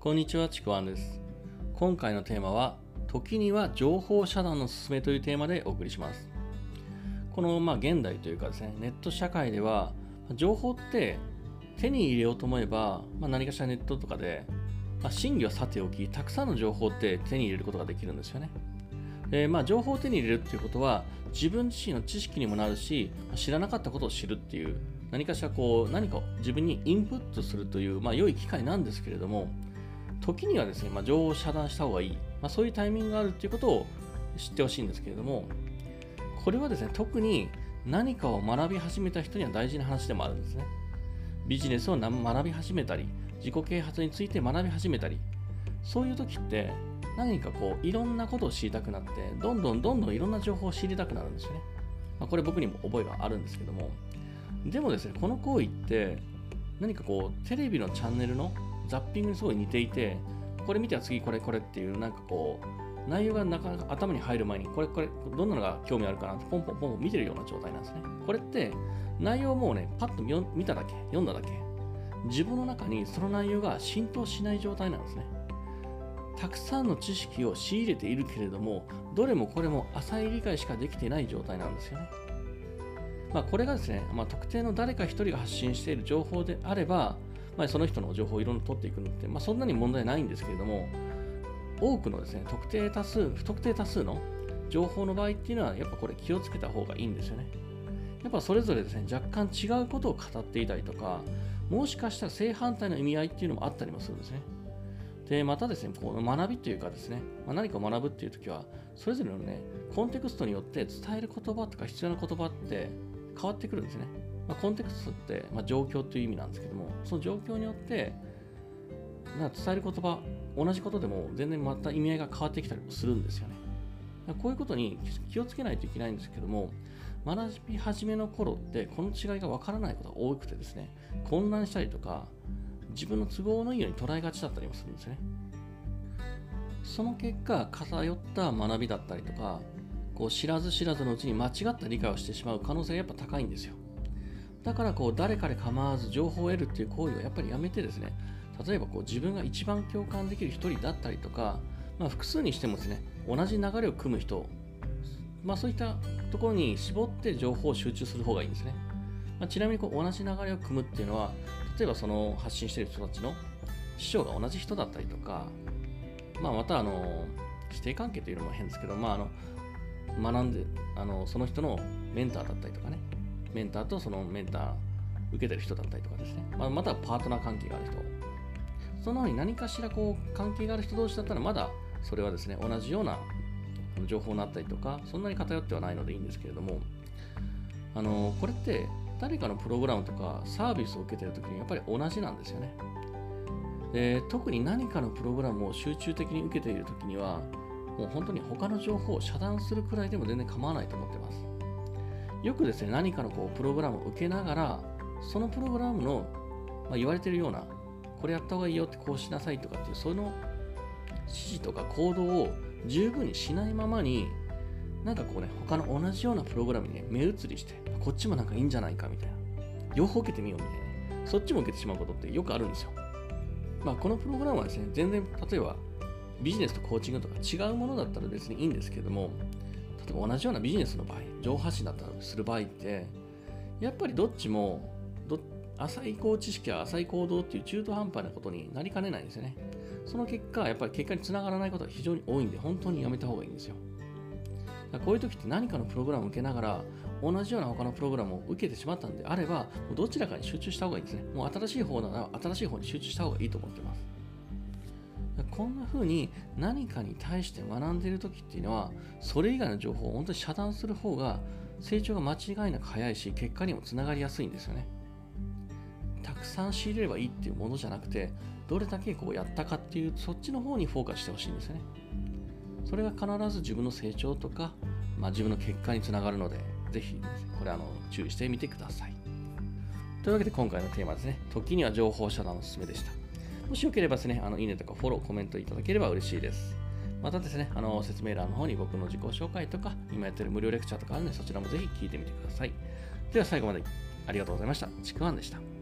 こんにちは、ちくわんです。今回のテーマは、時には情報遮断のすすめというテーマでお送りします。この、まあ、現代というかですね、ネット社会では、情報って手に入れようと思えば、まあ、何かしらネットとかで、まあ、真偽はさておき、たくさんの情報って手に入れることができるんですよね。でまあ、情報を手に入れるっていうことは、自分自身の知識にもなるし、知らなかったことを知るっていう、何かしらこう、何かを自分にインプットするという、まあ、良い機会なんですけれども、時にはですね、まあ、情報を遮断した方がいい、まあ、そういうタイミングがあるっていうことを知ってほしいんですけれども、これはですね、特に何かを学び始めた人には大事な話でもあるんですね。ビジネスを学び始めたり、自己啓発について学び始めたり、そういう時って何かこういろんなことを知りたくなって、どんどんどんどんいろんな情報を知りたくなるんですよね。まあ、これ僕にも覚えがあるんですけども、でもですね、この行為って何かこうテレビのチャンネルのザッピングにすごい似ていて、これ見ては次これこれっていうなんかこう内容がなかなか頭に入る前にこれこれどんなのが興味あるかなってポンポンポンポン見てるような状態なんですね。これって内容もうね、パッと見ただけ、読んだだけ、自分の中にその内容が浸透しない状態なんですね。たくさんの知識を仕入れているけれども、どれもこれも浅い理解しかできてない状態なんですよね。まあ、これがですね、まあ、特定の誰か一人が発信している情報であれば、まあ、その人の情報をいろいろ取っていくのって、まあ、そんなに問題ないんですけれども、多くのですね、特定多数、不特定多数の情報の場合っていうのは、やっぱこれ気をつけた方がいいんですよね。やっぱそれぞれですね、若干違うことを語っていたりとか、もしかしたら正反対の意味合いっていうのもあったりもするんですね。で、またですね、この学びというかですね、まあ、何かを学ぶっていうときは、それぞれのね、コンテクストによって伝える言葉とか必要な言葉って変わってくるんですね。まあ、コンテクストって、まあ、状況という意味なんですけども、その状況によって、まあ、伝える言葉、同じことでも全然また意味合いが変わってきたりするんですよね。こういうことに気をつけないといけないんですけども、学び始めの頃ってこの違いがわからないことが多くてですね、混乱したりとか、自分の都合のいいように捉えがちだったりもするんですね。その結果、偏った学びだったりとか、こう知らず知らずのうちに間違った理解をしてしまう可能性がやっぱ高いんですよ。だからこう誰かで構わず情報を得るっていう行為をやっぱりやめてですね、例えばこう自分が一番共感できる一人だったりとか、まあ、複数にしてもですね、同じ流れを組む人、まあ、そういったところに絞って情報を集中する方がいいんですね。まあ、ちなみにこう同じ流れを組むっていうのは、例えばその発信している人たちの師匠が同じ人だったりとか、まあ、またあの師弟関係というのも変ですけど、まあ、あの学んであのその人のメンターだったりとかね、メンターとそのメンター受けてる人だったりとかですね、まあ、またはパートナー関係がある人、そのように何かしらこう関係がある人同士だったらまだそれはですね、同じような情報になったりとか、そんなに偏ってはないのでいいんですけれども、あのこれって誰かのプログラムとかサービスを受けてるときにやっぱり同じなんですよね。で特に何かのプログラムを集中的に受けているときには、もう本当に他の情報を遮断するくらいでも全然構わないと思ってます。よくですね、何かのこうプログラムを受けながら、そのプログラムの、まあ、言われてるような、これやった方がいいよってこうしなさいとかっていう、その指示とか行動を十分にしないままに、なんかこうね、他の同じようなプログラムにね、目移りして、こっちもなんかいいんじゃないかみたいな。両方受けてみようみたいな。そっちも受けてしまうことってよくあるんですよ。まあ、このプログラムはですね、全然、例えば、ビジネスとコーチングとか違うものだったら別にいいんですけども、例えば同じようなビジネスの場合、情報発信だったりする場合って、やっぱりどっちも、浅いこう知識や浅い行動っていう中途半端なことになりかねないんですよね。その結果、やっぱり結果につながらないことが非常に多いんで、本当にやめた方がいいんですよ。こういう時って何かのプログラムを受けながら、同じような他のプログラムを受けてしまったんであれば、どちらかに集中した方がいいんですね。もう新しい方なら新しい方に集中した方がいいと思ってます。こんな風に何かに対して学んでいる時っていうのは、それ以外の情報を本当に遮断する方が成長が間違いなく早いし、結果にもつながりやすいんですよね。たくさん仕入れればいいっていうものじゃなくて、どれだけこうやったかっていう、そっちの方にフォーカスしてほしいんですよね。それが必ず自分の成長とか、まあ、自分の結果につながるので、ぜひ、これあの注意してみてください。というわけで今回のテーマですね、時には情報遮断おすすめでした。もしよければですね、あのいいねとかフォロー、コメントいただければ嬉しいです。またですね、あの説明欄の方に僕の自己紹介とか、今やってる無料レクチャーとかあるので、そちらもぜひ聞いてみてください。では最後までありがとうございました。ちくわんでした。